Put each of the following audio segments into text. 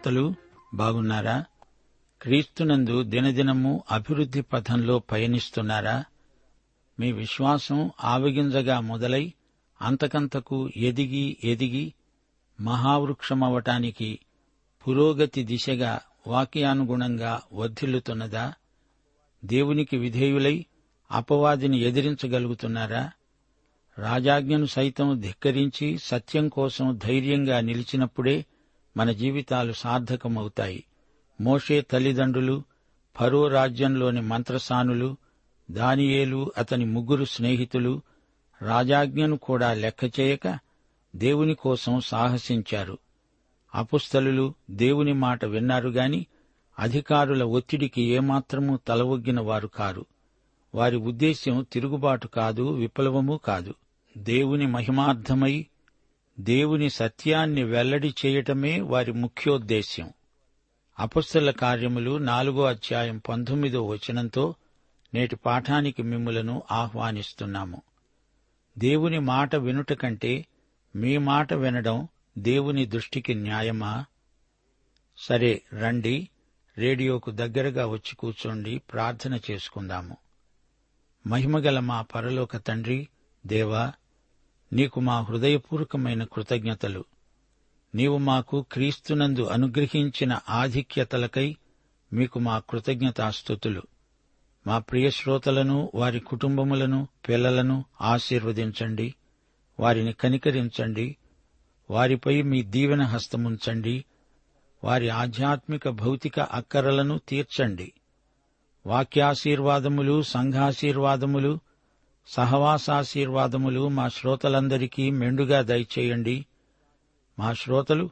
శ్రోతలు బాగున్నారా? క్రీస్తునందు దినదినము అభివృద్ధి పథంలో పయనిస్తున్నారా? మీ విశ్వాసం ఆవగింజగా మొదలై అంతకంతకు ఎదిగి ఎదిగి మహావృక్షమవటానికి పురోగతి దిశగా వాక్యానుగుణంగా వర్ధిల్లుతున్నదా? దేవునికి విధేయులై అపవాదిని ఎదిరించగలుగుతున్నారా? రాజాజ్ఞను సైతం ధిక్కరించి సత్యం కోసం ధైర్యంగా నిలిచినప్పుడే మన జీవితాలు సార్థకమవుతాయి. మోషే తల్లిదండ్రులు ఫరో రాజ్యంలోని మంత్రసానులు దానియేలు అతని ముగ్గురు స్నేహితులు రాజాజ్ఞను కూడా లెక్కచేయక దేవుని కోసం సాహసించారు. అపుస్తలు దేవుని మాట విన్నారు గాని అధికారుల ఒత్తిడికి ఏమాత్రమూ తలవొగ్గిన వారు కారు. వారి ఉద్దేశ్యం తిరుగుబాటు కాదు విప్లవము కాదు. దేవుని మహిమార్థమై దేవుని సత్యాన్ని వెల్లడి చేయటమే వారి ముఖ్యోద్దేశ్యం. అపస్తుల కార్యములు నాలుగో అధ్యాయం పంతొమ్మిదో వచనంతో నేటి పాఠానికి మిమ్ములను ఆహ్వానిస్తున్నాము. దేవుని మాట వినుట కంటే మీ మాట వినడం దేవుని దృష్టికి న్యాయమా? సరే రండి రేడియోకు దగ్గరగా వచ్చి కూర్చోండి ప్రార్థన చేసుకుందాము. మహిమగల మా పరలోక తండ్రి దేవా నీకు మా హృదయపూర్వకమైన కృతజ్ఞతలు. నీవు మాకు క్రీస్తునందు అనుగ్రహించిన ఆధిక్యతలకై మీకు మా కృతజ్ఞతాస్థుతులు. మా ప్రియ శ్రోతలను వారి కుటుంబములను పిల్లలను ఆశీర్వదించండి. వారిని కనికరించండి. వారిపై మీ దీవెన హస్తముంచండి వారి ఆధ్యాత్మిక భౌతిక అక్కరలను తీర్చండి. వాక్యాశీర్వాదములు సంఘాశీర్వాదములు సహవాసాశీర్వాదములు మా శ్రోతలందరికీ మెండుగా దయచేయండి. మా శ్రోతలు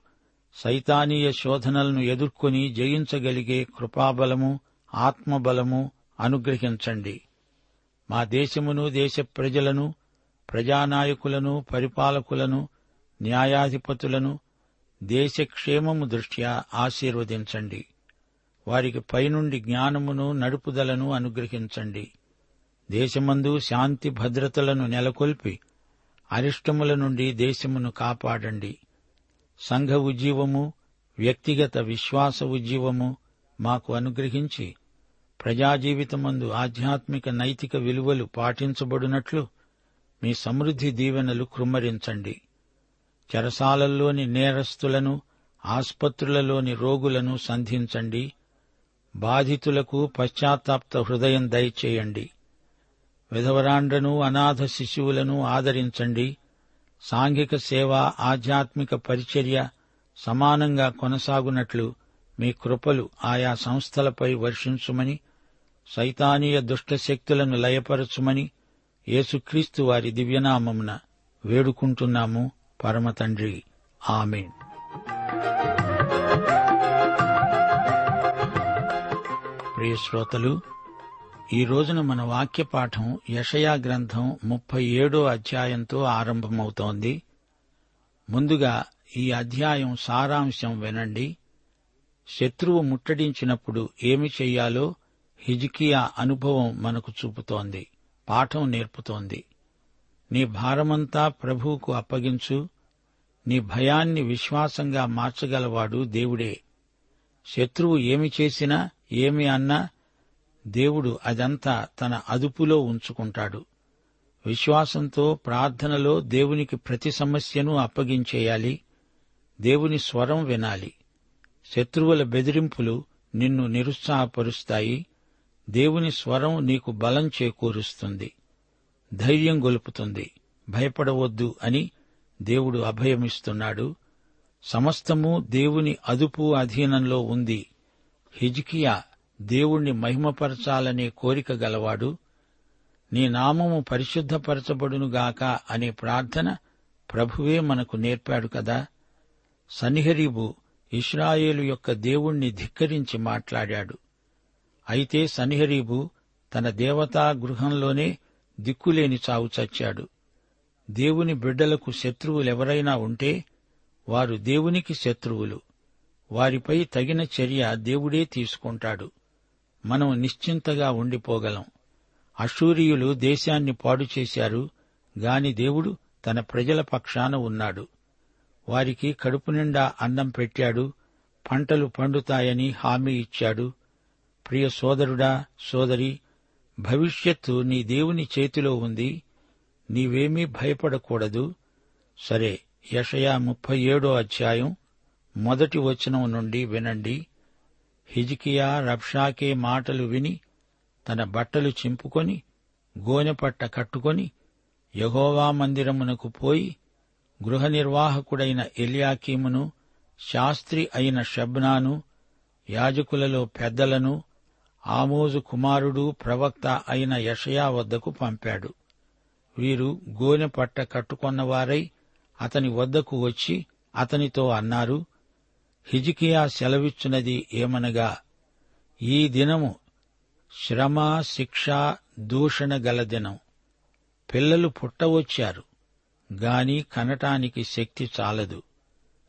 సైతానీయ శోధనలను ఎదుర్కొని జయించగలిగే కృపాబలము ఆత్మబలము అనుగ్రహించండి. మా దేశమును దేశ ప్రజలను ప్రజానాయకులను పరిపాలకులను న్యాయాధిపతులను దేశక్షేమము దృష్ట్యా ఆశీర్వదించండి. వారికి పైనుండి జ్ఞానమును నడుపుదలను అనుగ్రహించండి. దేశమందు శాంతి భద్రతలను నెలకొల్పి అరిష్టముల నుండి దేశమును కాపాడండి. సంఘ ఉజ్జీవము వ్యక్తిగత విశ్వాస ఉజ్జీవము మాకు అనుగ్రహించి ప్రజాజీవితమందు ఆధ్యాత్మిక నైతిక విలువలు పాటించబడినట్లు మీ సమృద్ధి దీవెనలు కృమ్మరించండి. చెరసాలల్లోని నేరస్తులను ఆసుపత్రులలోని రోగులను సంధించండి. బాధితులకు పశ్చాత్తాప్త హృదయం దయచేయండి. విధవరాండ్రను అనాథ శిశువులను ఆదరించండి. సాంఘిక సేవ ఆధ్యాత్మిక పరిచర్య సమానంగా కొనసాగునట్లు మీ కృపలు ఆయా సంస్థలపై వర్షించుమని సైతానీయ దుష్టశక్తులను లయపరచుమని యేసుక్రీస్తు వారి దివ్యనామమున వేడుకుంటున్నాము. పరమతండ్రి. ఆమెన్. ప్రియ శ్రోతలు ఈ రోజున మన వాక్య పాఠం యషయా గ్రంథం ముప్పై ఏడో అధ్యాయంతో ఆరంభమవుతోంది. ముందుగా ఈ అధ్యాయం సారాంశం వినండి. శత్రువు ముట్టడించినప్పుడు ఏమి చెయ్యాలో హిజికియా అనుభవం మనకు చూపుతోంది. పాఠం నేర్పుతోంది. నీ భారమంతా ప్రభువుకు అప్పగించు. నీ భయాన్ని విశ్వాసంగా మార్చగలవాడు దేవుడే. శత్రువు ఏమి చేసినా ఏమి అన్నా దేవుడు అదంతా తన అదుపులో ఉంచుకుంటాడు. విశ్వాసంతో ప్రార్థనలో దేవునికి ప్రతి సమస్యను అప్పగించేయాలి. దేవుని స్వరం వినాలి. శత్రువుల బెదిరింపులు నిన్ను నిరుత్సాహపరుస్తాయి. దేవుని స్వరం నీకు బలం చేకూరుస్తుంది. ధైర్యం గొలుపుతుంది. భయపడవద్దు అని దేవుడు అభయమిస్తున్నాడు. సమస్తము దేవుని అదుపు అధీనంలో ఉంది. హిజ్కియా దేవుణ్ణి మహిమపరచాలనే కోరిక గలవాడు నీ నామము పరిశుద్ధపరచబడునుగాక అనే ప్రార్థన ప్రభువే మనకు నేర్పాడు కదా. సన్హరీబు ఇస్రాయేలు యొక్క దేవుణ్ణి ధిక్కరించి మాట్లాడాడు. అయితే సన్హరీబు తన దేవతా గృహంలోనే దిక్కులేని చావు చచ్చాడు. దేవుని బిడ్డలకు శత్రువులెవరైనా ఉంటే వారు దేవునికి శత్రువులు. వారిపై తగిన చర్య దేవుడే తీసుకుంటాడు. మనం నిశ్చింతగా ఉండిపోగలం. అశూరియులు దేశాన్ని పాడు చేశారు గాని దేవుడు తన ప్రజల పక్షాన ఉన్నాడు. వారికి కడుపు నిండా అన్నం పెట్టాడు పంటలు పండుతాయని హామీ ఇచ్చాడు. ప్రియ సోదరుడా సోదరి భవిష్యత్తు నీ దేవుని చేతిలో ఉంది నీవేమీ భయపడకూడదు. సరే యషయా ముప్పై ఏడో అధ్యాయం మొదటి వచనం నుండి వినండి. హిజికియా రబ్షాకే మాటలు విని తన బట్టలు చింపుకొని గోనెపట్ట కట్టుకొని యహోవా మందిరమునకు పోయి గృహ నిర్వాహకుడైన ఎలియాకీమును శాస్త్రి అయిన షబ్నాను యాజకులలో పెద్దలను ఆమోజు కుమారుడు ప్రవక్త అయిన యషయా వద్దకు పంపాడు. వీరు గోనె పట్ట కట్టుకొన్నవారై అతని వద్దకు వచ్చి అతనితో అన్నారు హిజికియా సెలవిచ్చున్నది ఏమనగా ఈ దినము శ్రమ శిక్ష దూషణ గల దినం. పిల్లలు పుట్టవచ్చారు గాని కనటానికి శక్తి చాలదు.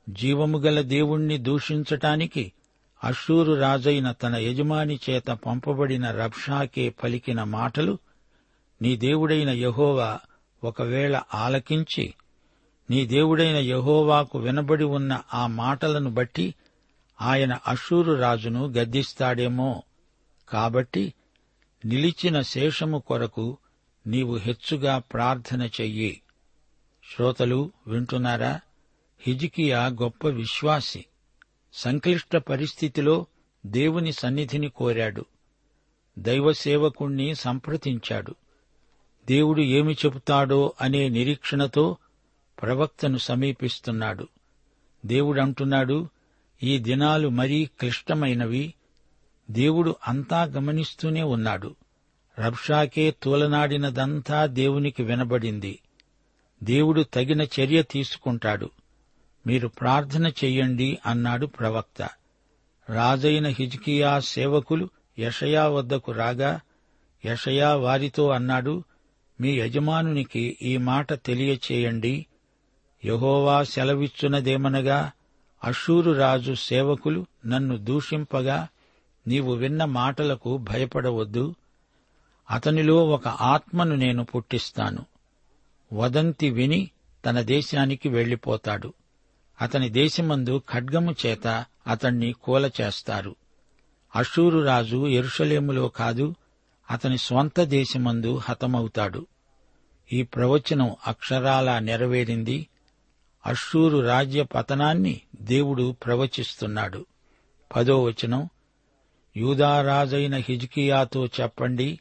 జీవము గల దేవుణ్ణి దూషించటానికి అషూరు రాజైన తన యజమాని చేత పంపబడిన రబ్షాకే పలికిన మాటలు నీ దేవుడైన యహోవా ఒకవేళ ఆలకించి నీ దేవుడైన యహోవాకు వినబడి ఉన్న ఆ మాటలను బట్టి ఆయన అషూరు రాజును గద్దిస్తాడేమో. కాబట్టి నిలిచిన శేషము కొరకు నీవు హెచ్చుగా ప్రార్థన చెయ్యి. శ్రోతలు వింటున్నారా? హిజికియా గొప్ప విశ్వాసి. సంక్లిష్ట పరిస్థితిలో దేవుని సన్నిధిని కోరాడు. దైవ సేవకుణ్ణి సంప్రదించాడు. దేవుడు ఏమి చెబుతాడో అనే నిరీక్షణతో ప్రవక్తను సమీపిస్తున్నాడు. దేవుడంటున్నాడు ఈ దినాలు మరీ క్లిష్టమైనవి. దేవుడు అంతా గమనిస్తూనే ఉన్నాడు. రబ్షాకే తూలనాడినదంతా దేవునికి వినబడింది. దేవుడు తగిన చర్య తీసుకుంటాడు. మీరు ప్రార్థన చెయ్యండి అన్నాడు ప్రవక్త. రాజైన హిజ్కియా సేవకులు యషయా వద్దకు రాగా యషయా వారితో అన్నాడు మీ యజమానునికి ఈ మాట తెలియచేయండి. యహోవా సెలవిచ్చునదేమనగా అశూరు రాజు సేవకులు నన్ను దూషింపగా నీవు విన్న మాటలకు భయపడవద్దు. అతనిలో ఒక ఆత్మను నేను పుట్టిస్తాను. వదంతి విని తన దేశానికి వెళ్ళిపోతాడు అతని దేశమందు ఖడ్గము చేత అతణ్ణి కూలచేస్తారు. అశూరు రాజు ఎరుషలేములో కాదు అతని స్వంత దేశమందు హతమవుతాడు. ఈ ప్రవచనం అక్షరాలా నెరవేరింది. అషూరు రాజ్య పతనాన్ని దేవుడు ప్రవచిస్తున్నాడు. పదో వచనం యూదారాజైన హిజ్కియాతో చెప్పండి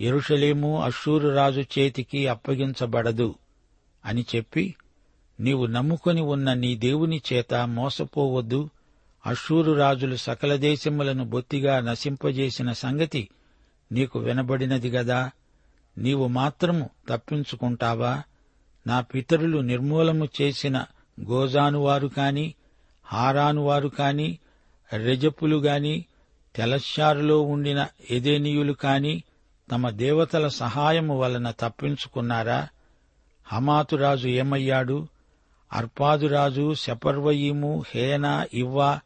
ఎరుషలేము అషూరు రాజు చేతికి అప్పగించబడదు అని చెప్పి నీవు నమ్ముకొని ఉన్న నీ దేవుని చేత మోసపోవద్దు అషూరు రాజులు సకల దేశములను బొత్తిగా నశింపజేసిన సంగతి నీకు వినబడినది గదా నీవు మాత్రము తప్పించుకుంటావా? నా పితరులు నిర్మూలము చేసిన గోజానువారు కాని హారానువారు కాని రెజపులు గాని తెలశ్శారులో ఉండిన ఎదేనీయులు కాని తమ దేవతల సహాయము వలన తప్పించుకున్నారా? హమాతురాజు ఏమయ్యాడు? అర్పాదురాజు శపర్వయీము హేనా ఇవ్వా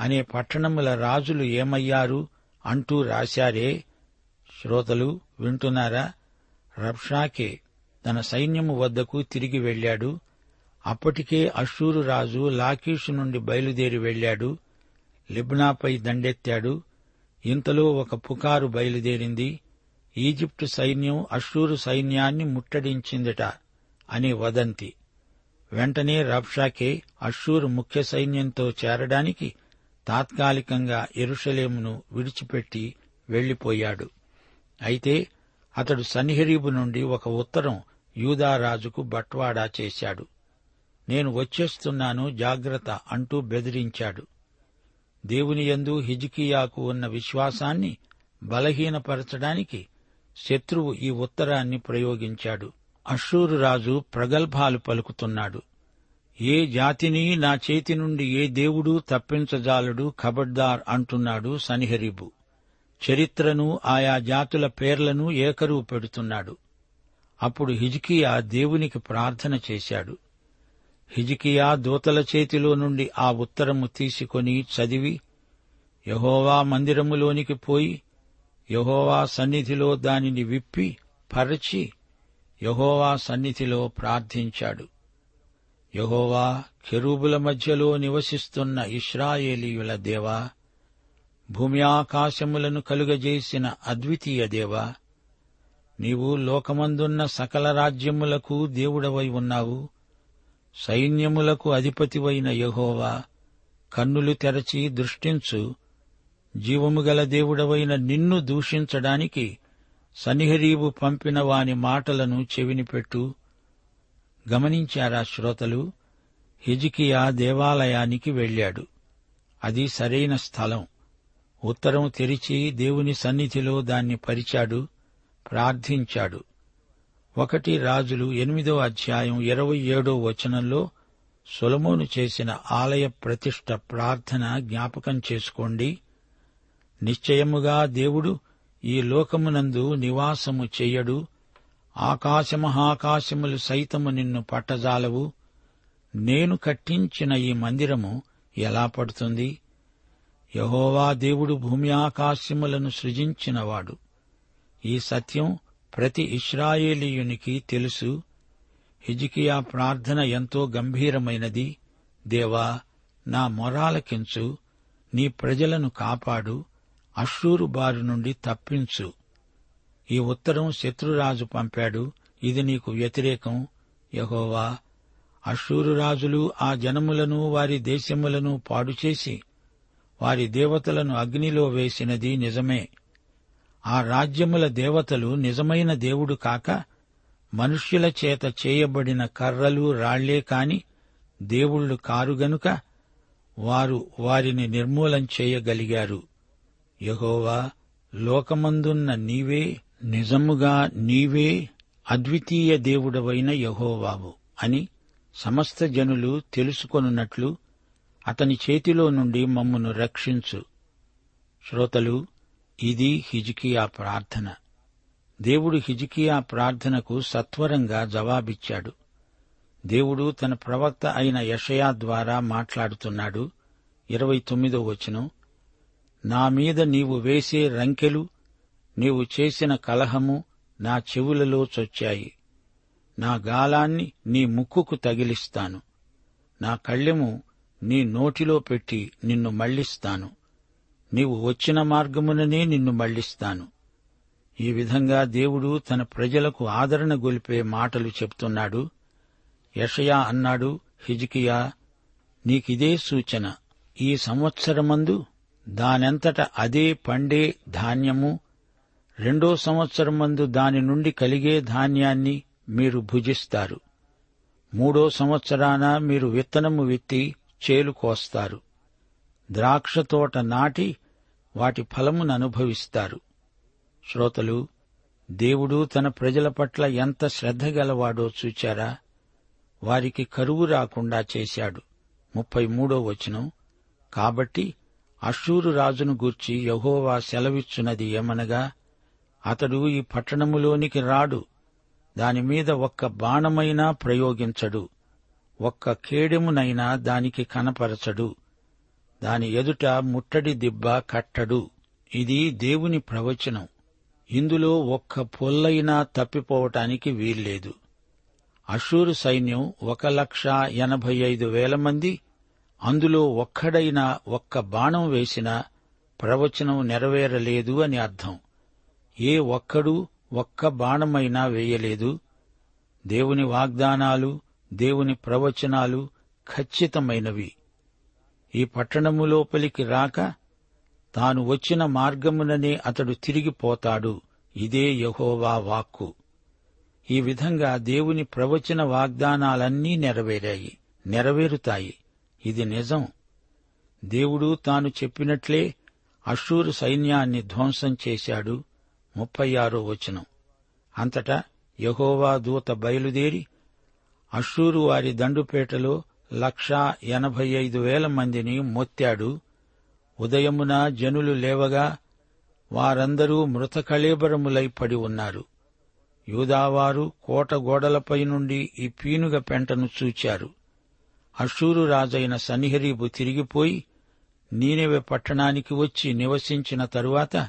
అనే పట్టణముల రాజులు ఏమయ్యారు అంటూ రాశారే? శ్రోతలు వింటున్నారా? రబ్షాకే తన సైన్యము వద్దకు తిరిగి వెళ్ళాడు అప్పటికే అషూరు రాజు లాకీషు నుండి బయలుదేరి వెళ్ళాడు లిబ్నాపై దండెత్తాడు. ఇంతలో ఒక పుకారు బయలుదేరింది. ఈజిప్టు సైన్యం అషూరు సైన్యాన్ని ముట్టడించిందట అని వదంతి. వెంటనే రబ్షాకే అషూరు ముఖ్య సైన్యంతో చేరడానికి తాత్కాలికంగా ఎరుషలేమును విడిచిపెట్టి వెళ్ళిపోయాడు అయితే అతడు సన్హెరీబు నుండి ఒక ఉత్తరం యూదారాజుకు బట్వాడా చేశాడు. నేను వచ్చేస్తున్నాను జాగ్రత్త అంటూ బెదిరించాడు. దేవుని యందు హిజికియాకు ఉన్న విశ్వాసాన్ని బలహీనపరచడానికి శత్రువు ఈ ఉత్తరాన్ని ప్రయోగించాడు. అషూరు రాజు ప్రగల్భాలు పలుకుతున్నాడు. ఏ జాతిని నా చేతి నుండి ఏ దేవుడు తప్పించజాలడు ఖబర్దార్ అంటున్నాడు సనిహరీబు. చరిత్రను ఆయా జాతుల పేర్లను ఏకరువు పెడుతున్నాడు అప్పుడు హిజ్కియా దేవునికి ప్రార్థన చేశాడు. హిజ్కియా దూతల చేతిలో నుండి ఆ ఉత్తరము తీసుకొని చదివి యహోవా మందిరములోనికి పోయి యహోవా సన్నిధిలో దానిని విప్పి పరచి యహోవా సన్నిధిలో ప్రార్థించాడు. యహోవా కెరూబుల మధ్యలో నివసిస్తున్న ఇస్రాయేలీయుల దేవా భూమి ఆకాశములను కలుగజేసిన అద్వితీయ దేవా నీవు లోకమందున్న సకల రాజ్యములకు దేవుడవై ఉన్నావు. సైన్యములకు అధిపతివైన యహోవా కన్నులు తెరచి దృష్టించు. జీవముగల దేవుడవైన నిన్ను దూషించడానికి సనిహరీవు పంపిన వాని మాటలను చెవినిపెట్టు. గమనించారా శ్రోతలు? హిజికియా దేవాలయానికి వెళ్ళాడు అది సరైన స్థలం. ఉత్తరం తెరిచి దేవుని సన్నిధిలో దాన్ని పరిచాడు. ప్రార్థించాడు. ఒకటి రాజులు ఎనిమిదో అధ్యాయం ఇరవై ఏడో వచనంలో సొలమోను చేసిన ఆలయ ప్రతిష్ట ప్రార్థన జ్ఞాపకం చేసుకోండి. నిశ్చయముగా దేవుడు ఈ లోకమునందు నివాసము చెయ్యడు ఆకాశమహాకాశములు సైతము నిన్ను పట్టజాలవు. నేను కట్టించిన ఈ మందిరము ఎలా పడుతుంది? యహోవా దేవుడు భూమి ఆకాశములను సృజించినవాడు. ఈ సత్యం ప్రతి ఇస్రాయేలీయునికి తెలుసు. హిజికియా ప్రార్థన ఎంతో గంభీరమైనది. దేవా నా మొరాలకించు నీ ప్రజలను కాపాడు అశ్షూరు బారి నుండి తప్పించు. ఈ ఉత్తరం శత్రురాజు పంపాడు. ఇది నీకు వ్యతిరేకం. యహోవా అశ్షూరు రాజులు ఆ జనములను వారి దేశములను పాడుచేసి వారి దేవతలను అగ్నిలో వేసినది నిజమే. ఆ రాజ్యముల దేవతలు నిజమైన దేవుడు కాక మనుష్యుల చేత చేయబడిన కర్రలు రాళ్ళే కాని దేవుళ్ళు కారు గనుక వారు వారిని నిర్మూలం చేయగలిగారు. యహోవా లోకమందున్న నీవే నిజముగా నీవే అద్వితీయ దేవుడవైన యహోవావు అని సమస్త జనులు తెలుసుకొనున్నట్లు అతని చేతిలో నుండి మమ్మును రక్షించు. శ్రోతలు ఇది హిజికియా ప్రార్థన. దేవుడు హిజికియా ప్రార్థనకు సత్వరంగా జవాబిచ్చాడు. దేవుడు తన ప్రవక్త అయిన యషయా ద్వారా మాట్లాడుతున్నాడు. ఇరవై తొమ్మిదో వచనం. నా మీద నీవు వేసే రంకెలు నీవు చేసిన కలహము నా చెవులలో చొచ్చాయి. నా గాలాన్ని నీ ముక్కుకు తగిలిస్తాను. నా కళ్ళెము నీ నోటిలో పెట్టి నిన్ను మళ్ళిస్తాను నీవు వచ్చిన మార్గముననే నిన్ను మళ్ళిస్తాను ఈ విధంగా దేవుడు తన ప్రజలకు ఆదరణ గొలిపే మాటలు చెప్తున్నాడు. యషయా అన్నాడు హిజికియా నీకిదే సూచన. ఈ సంవత్సరమందు దానెంతట అదే పండే ధాన్యము రెండో సంవత్సరమందు దాని నుండి కలిగే ధాన్యాన్ని మీరు భుజిస్తారు. మూడో సంవత్సరాన మీరు విత్తనము విత్తి చేలు కోస్తారు. ద్రాక్ష తోట నాటి వాటి ఫలమును అనుభవిస్తారు. శ్రోతలు దేవుడు తన ప్రజల పట్ల ఎంత శ్రద్ధ గలవాడో చూచారా? వారికి కరువు రాకుండా చేశాడు. ముప్పై మూడో వచనం. కాబట్టి అషూరు రాజును గూర్చి యహోవా సెలవిచ్చున్నది ఏమనగా అతడు ఈ పట్టణములోనికి రాడు. దానిమీద ఒక్క బాణమైనా ప్రయోగించడు. ఒక్క కేడెమునైనా దానికి కనపరచడు. దాని ఎదుట ముట్టడి దిబ్బ కట్టడు. ఇది దేవుని ప్రవచనం. ఇందులో ఒక్క పొల్లైనా తప్పిపోవటానికి వీల్లేదు. అషూరు సైన్యం ఒక లక్ష ఎనభై ఐదు వేల మంది అందులో ఒక్కడైనా ఒక్క బాణం వేసినా ప్రవచనం నెరవేరలేదు అని అర్థం. ఏ ఒక్కడూ ఒక్క బాణమైనా వేయలేదు. దేవుని వాగ్దానాలు దేవుని ప్రవచనాలు ఖచ్చితమైనవి. ఈ పట్టణము లోపలికి రాక తాను వచ్చిన మార్గముననే అతడు తిరిగిపోతాడు ఇదే యహోవా వాక్కు. ఈ విధంగా దేవుని ప్రవచన వాగ్దానాలన్నీ నెరవేరాయి నెరవేరుతాయి. ఇది నిజం. దేవుడు తాను చెప్పినట్లే అషూరు సైన్యాన్ని ధ్వంసం చేశాడు. ముప్పై ఆరో వచనం. అంతటా యహోవా దూత బయలుదేరి అషూరు వారి దండుపేటలో లక్షా ఎనభై ఐదు వేల మందిని మొత్తాడు. ఉదయమున జనులు లేవగా వారందరూ మృతకళేబరములై పడి ఉన్నారు. యూదావారు కోట గోడలపై నుండి ఈ పీనుగ పెంటను చూచారు. అషూరు రాజైన సనిహరీబు తిరిగిపోయి నీనెవె పట్టణానికి వచ్చి నివసించిన తరువాత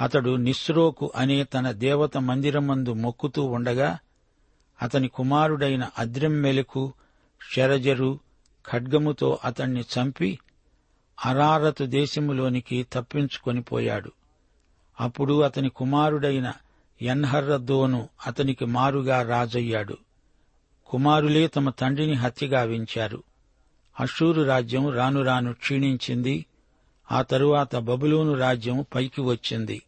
అతడు నిస్రోకు అనే తన దేవత మందిరమందు మొక్కుతూ ఉండగా అతని కుమారుడైన అద్రెమ్మెలకు షెరజరు ఖడ్గముతో అతణ్ణి చంపి అరారతు దేశములోనికి తప్పించుకొనిపోయాడు అప్పుడు అతని కుమారుడైన ఎన్హర్రదోను అతనికి మారుగా రాజయ్యాడు. కుమారులే తమ తండ్రిని హత్యగావించారు అషూరు రాజ్యం రాను రాను క్షీణించింది. ఆ తరువాత బబులోను రాజ్యం పైకి వచ్చింది.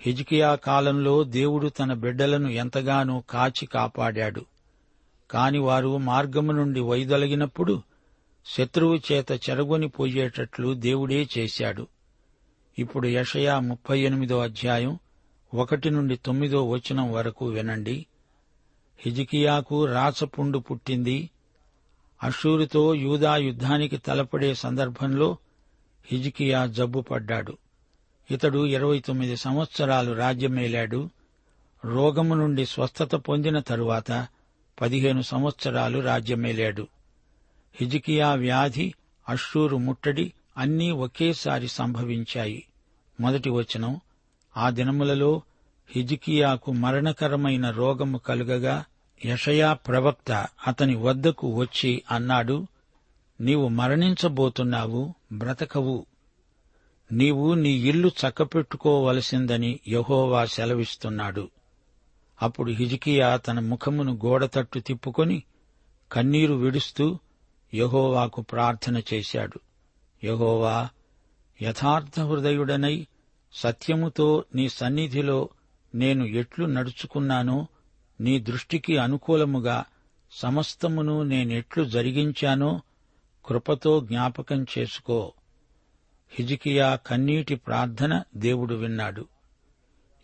హిజ్కియా కాలంలో దేవుడు తన బిడ్డలను ఎంతగానో కాచి కాపాడాడు. కాని వారు మార్గము నుండి వైదొలగినప్పుడు శత్రువు చేత చెరగొని పోయేటట్లు దేవుడే చేశాడు. ఇప్పుడు యషయా ముప్పై ఎనిమిదో అధ్యాయం ఒకటి నుండి తొమ్మిదో వచనం వరకు వినండి. హిజికియాకు రాచపుండు పుట్టింది. అషూరుతో యూదా యుద్ధానికి తలపడే సందర్భంలో హిజికియా జబ్బుపడ్డాడు ఇతడు ఇరవై తొమ్మిది సంవత్సరాలు రాజ్యమేలాడు. రోగము నుండి స్వస్థత పొందిన తరువాత పదిహేను సంవత్సరాలు రాజ్యమేలాడు. హిజికియా వ్యాధి అషూరు ముట్టడి అన్నీ ఒకేసారి సంభవించాయి. మొదటి వచనం ఆ దినములలో హిజికియాకు మరణకరమైన రోగము కలుగగా యషయా ప్రవక్త అతని వద్దకు వచ్చి అన్నాడు నీవు మరణించబోతున్నావు బ్రతకవు. నీవు నీ ఇల్లు చక్కపెట్టుకోవలసిందని యహోవా సెలవిస్తున్నాడు. అప్పుడు హిజికియా తన ముఖమును గోడతట్టు తిప్పుకొని కన్నీరు విడుస్తూ యహోవాకు ప్రార్థన చేశాడు. యహోవా యథార్థ హృదయుడనై సత్యముతో నీ సన్నిధిలో నేను ఎట్లు నడుచుకున్నానో నీ దృష్టికి అనుకూలముగా సమస్తమును నేనెట్లు జరిగించానో కృపతో జ్ఞాపకం చేసుకో. హిజికియా కన్నీటి ప్రార్థన దేవుడు విన్నాడు.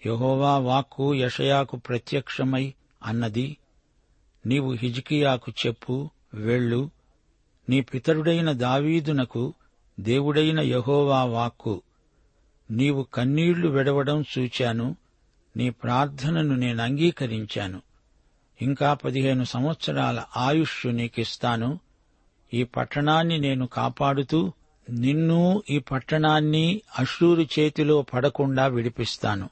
యహోవా వాక్కు యషయాకు ప్రత్యక్షమై అన్నది నీవు హిజికియాకు చెప్పు వెళ్ళు. నీ పితరుడైన దావీదునకు దేవుడైన యహోవా వాక్కు నీవు కన్నీళ్ళు వెడవడం చూచాను నీ ప్రార్థనను నేను అంగీకరించాను. ఇంకా పదిహేను సంవత్సరాల ఆయుష్ నీకిస్తాను. ఈ పట్టణాన్ని నేను కాపాడుతూ నిన్ను ఈ పట్టణాన్ని అశ్రూరు చేతిలో పడకుండా విడిపిస్తాను.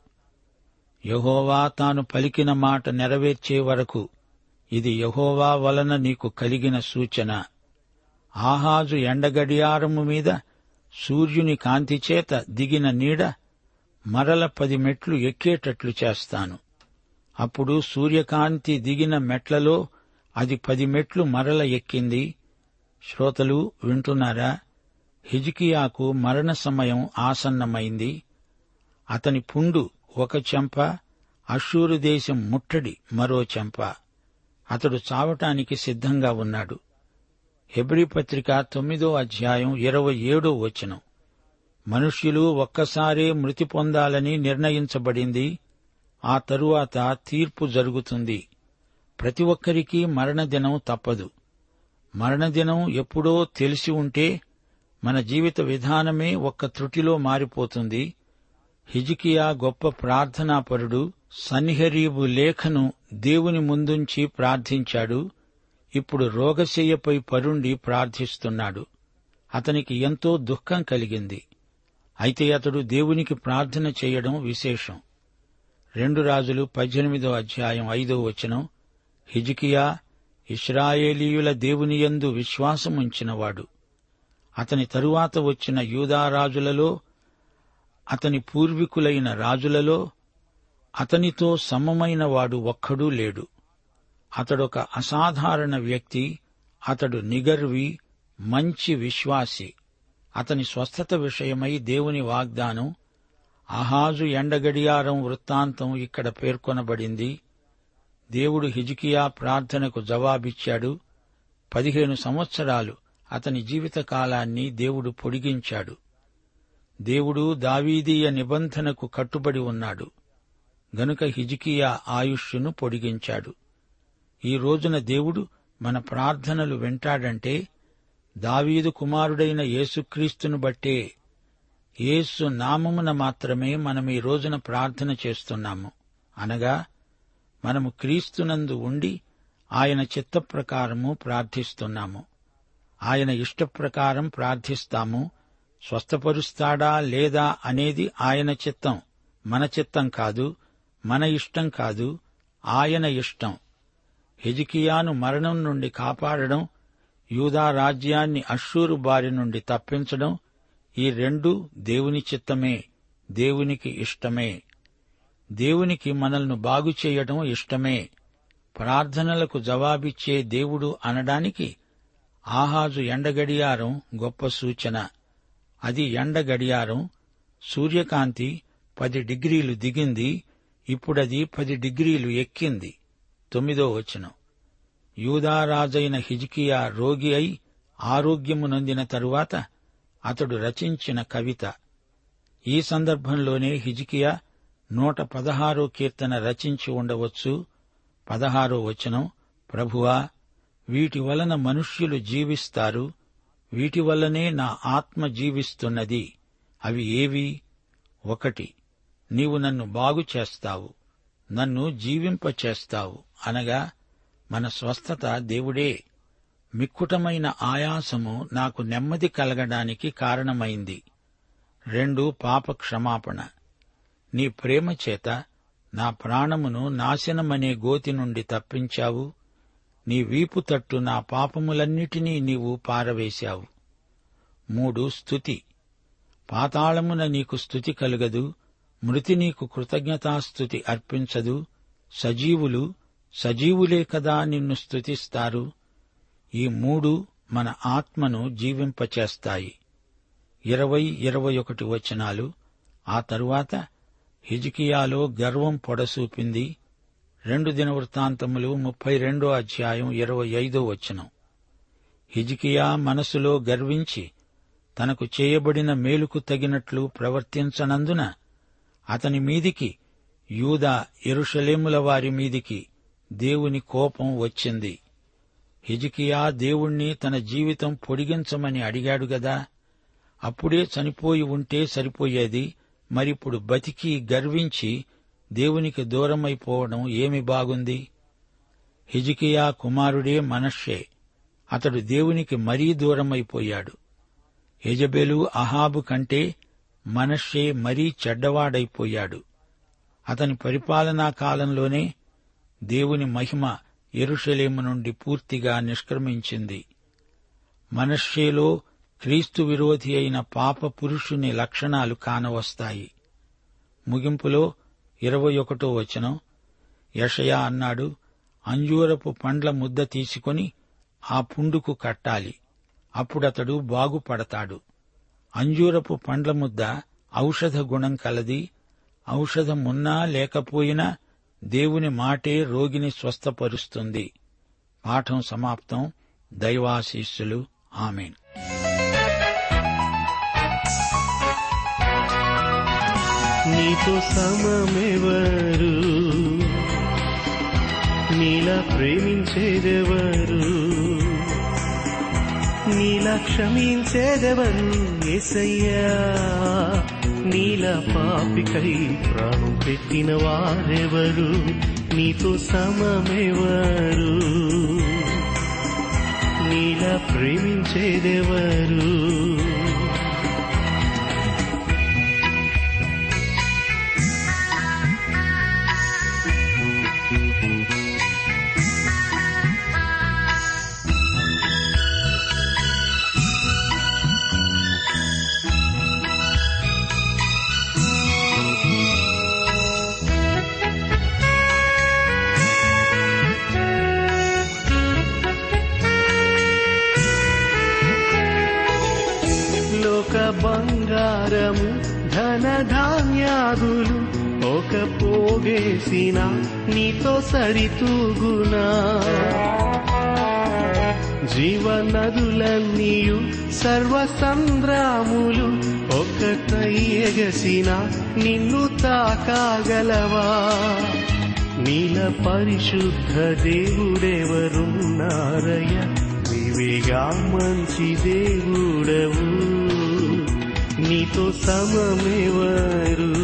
యహోవా తాను పలికిన మాట నెరవేర్చే వరకు ఇది యహోవా వలన నీకు కలిగిన సూచన. ఆహాజు ఎండగడియారము మీద సూర్యుని కాంతిచేత దిగిన నీడ మరల పది మెట్లు ఎక్కేటట్లు చేస్తాను. అప్పుడు సూర్యకాంతి దిగిన మెట్లలో అది పది మెట్లు మరల ఎక్కింది. శ్రోతలు వింటున్నారా? హిజికియాకు మరణ సమయం ఆసన్నమైంది. అతని పుండు ఒక చెంప అషూరు దేశం ముట్టడి మరో చెంప. అతడు చావటానికి సిద్ధంగా ఉన్నాడు. హెబ్రి పత్రిక తొమ్మిదో అధ్యాయం ఇరవై ఏడో వచనం. మనుష్యులు ఒక్కసారే మృతి పొందాలని నిర్ణయించబడింది. ఆ తరువాత తీర్పు జరుగుతుంది. ప్రతి ఒక్కరికి మరణదినం తప్పదు. మరణదినం ఎప్పుడో తెలిసి ఉంటే మన జీవిత విధానమే ఒక్క త్రుటిలో మారిపోతుంది. హిజికియా గొప్ప ప్రార్థనాపరుడు సన్నిహరీబు లేఖను దేవుని ముందుంచి ప్రార్థించాడు. ఇప్పుడు రోగశయ్యపై పరుండి ప్రార్థిస్తున్నాడు. అతనికి ఎంతో దుఃఖం కలిగింది. అయితే అతడు దేవునికి ప్రార్థన చేయడం విశేషం. రెండు రాజులు పద్దెనిమిదో అధ్యాయం ఐదో వచనం హిజికియా ఇస్రాయేలీయుల దేవునియందు విశ్వాసముంచినవాడు. అతని తరువాత వచ్చిన యూదారాజులలో అతని పూర్వీకులైన రాజులలో అతనితో సమమైన వాడు ఒక్కడూ లేడు. అతడొక అసాధారణ వ్యక్తి అతడు నిగర్వి మంచి విశ్వాసి. అతని స్వస్థత విషయమై దేవుని వాగ్దానం అహాజు ఎండగడియారం వృత్తాంతం ఇక్కడ పేర్కొనబడింది. దేవుడు హిజికియా ప్రార్థనకు జవాబిచ్చాడు. పదిహేను సంవత్సరాలు అతని జీవితకాలాన్ని దేవుడు పొడిగించాడు. దేవుడు దావీదీయ నిబంధనకు కట్టుబడి ఉన్నాడు. గనుక హిజికియా ఆయుష్ను పొడిగించాడు. ఈ రోజున దేవుడు మన ప్రార్థనలు వింటాడంటే దావీదు కుమారుడైన యేసుక్రీస్తును బట్టే యేసు నామమున మాత్రమే మనం ఈ రోజున ప్రార్థన చేస్తున్నాము. అనగా మనము క్రీస్తునందు ఉండి ఆయన చిత్త ప్రకారము ప్రార్థిస్తున్నాము. ఆయన ఇష్టప్రకారం ప్రార్థిస్తాము. స్వస్థపరుస్తాడా లేదా అనేది ఆయన చిత్తం. మన చిత్తం కాదు మన ఇష్టం కాదు ఆయన ఇష్టం. హెజికియాను మరణం నుండి కాపాడడం యూదా రాజ్యాన్ని అశ్షూరు బారి నుండి తప్పించడం ఈ రెండు దేవుని చిత్తమే దేవునికి ఇష్టమే. దేవునికి మనల్ని బాగు చేయడం ఇష్టమే. ప్రార్థనలకు జవాబిచ్చే దేవుడు అనడానికి ఆహాజు ఎండగడియారం గొప్ప సూచన. అది ఎండ గడియారం సూర్యకాంతి పది డిగ్రీలు దిగింది ఇప్పుడది పది డిగ్రీలు ఎక్కింది. తొమ్మిదో వచనం. యూదారాజైన హిజ్కియా రోగి అయి ఆరోగ్యము నొందిన తరువాత అతడు రచించిన కవిత. ఈ సందర్భంలోనే హిజ్కియా నూట పదహారో కీర్తన రచించి ఉండవచ్చు. పదహారో వచనం ప్రభువా వీటి వలన మనుష్యులు జీవిస్తారు. వీటి వల్లనే నా ఆత్మ జీవిస్తున్నది. అవి ఏవి? ఒకటి నీవు నన్ను బాగు చేస్తావు నన్ను జీవింపచేస్తావు అనగా మన స్వస్థత దేవుడే. మిక్కుటమైన ఆయాసము నాకు నెమ్మది కలగడానికి కారణమైంది. రెండు పాప క్షమాపణ నీ ప్రేమ చేత నా ప్రాణమును నాశనమనే గోతి నుండి తప్పించావు నీ వీపు తట్టు నా పాపములన్నిటినీ నీవు పారవేశావు. మూడు స్థుతి పాతాళమున నీకు స్థుతి కలుగదు మృతి నీకు కృతజ్ఞతాస్థుతి అర్పించదు సజీవులు సజీవులే కదా నిన్ను స్థుతిస్తారు ఈ మూడు మన ఆత్మను జీవింపచేస్తాయి. ఇరవై ఇరవై ఒకటి వచనాలు. ఆ తరువాత హిజికియాలో గర్వం పొడసూపింది. రెండు దిన వృత్తాంతములు ముప్పై రెండో అధ్యాయం ఇరవై ఐదో వచనం. హిజికియా మనసులో గర్వించి తనకు చేయబడిన మేలుకు తగినట్లు ప్రవర్తించనందున అతని మీదికి యూదా ఎరుషలేముల వారి మీదికి దేవుని కోపం వచ్చింది. హిజికియా దేవుణ్ణి తన జీవితం పొడిగించమని అడిగాడు గదా అప్పుడే చనిపోయి ఉంటే సరిపోయేది మరిప్పుడు బతికి గర్వించి దేవునికి దూరమైపోవడం ఏమి బాగుంది? హిజికియా కుమారుడే మనష్షే. అతడు దేవునికి మరీ దూరమైపోయాడు యజబెలు అహాబు కంటే మనష్షే మరీ చెడ్డవాడైపోయాడు. అతని పరిపాలనా కాలంలోనే దేవుని మహిమ ఎరుషలేము నుండి పూర్తిగా నిష్క్రమించింది. మనష్షేలో క్రీస్తు విరోధి అయిన పాప పురుషుని లక్షణాలు కానవస్తాయి. ముగింపులో ఇరవై ఒకటో వచనం. యషయా అన్నాడు అంజూరపు పండ్ల ముద్ద తీసుకొని ఆ పుండుకు కట్టాలి. అప్పుడతడు బాగుపడతాడు. అంజూరపు పండ్ల ముద్ద ఔషధ గుణం కలది. ఔషధమున్నా లేకపోయినా దేవుని మాటే రోగిని స్వస్థపరుస్తుంది. పాఠం సమాప్తం. దైవాశీస్సులు. ఆమెన్. నీతో సమమెవరు? నీలా ప్రేమించేదెవరు? నీలా క్షమించేదెవరు? ఎసయ్యా నీలా పాపికై ప్రాణం పెట్టిన వారెవరు? నీతో సమమెవరు? నీలా ప్రేమించేదెవరు? చేసినా నీతో సరితూగునా. జీవనదులన్నీయు సర్వ సంద్రాములు ఒకటై ఎగసిన నిన్ను తాకాగలవా? నీల పరిశుద్ధ దేవుడెవరున్నారయ్య? నీవేగా మంచి దేవుడవు. నీతో సమమెవరు?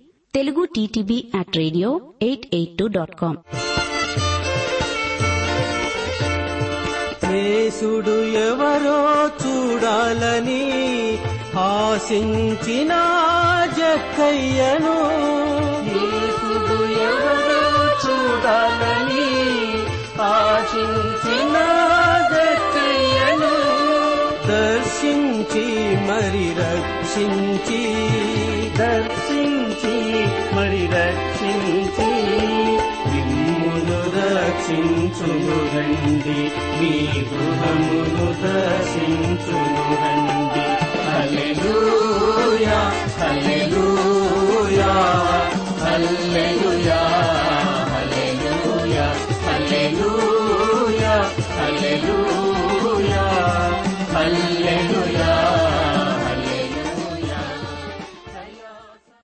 Telugu TTB at radio eight eight two dot com. యేసుడు ఎవరో చూడాలని ఆశించిన జక్కయ్యను. యేసుడు ఎవరో చూడాలని ఆశించిన జక్కయ్యను. దర్శించి మరి రక్షించి దర్శించి మరి రక్షించి నిమ్మును రక్షించును రండి. మీ గృహమును దర్శించును రండి. హల్లెలూయా హల్లెలూయా హల్లెలూయా హల్లెలూయా హల్లెలూయా హల్లెలూయా.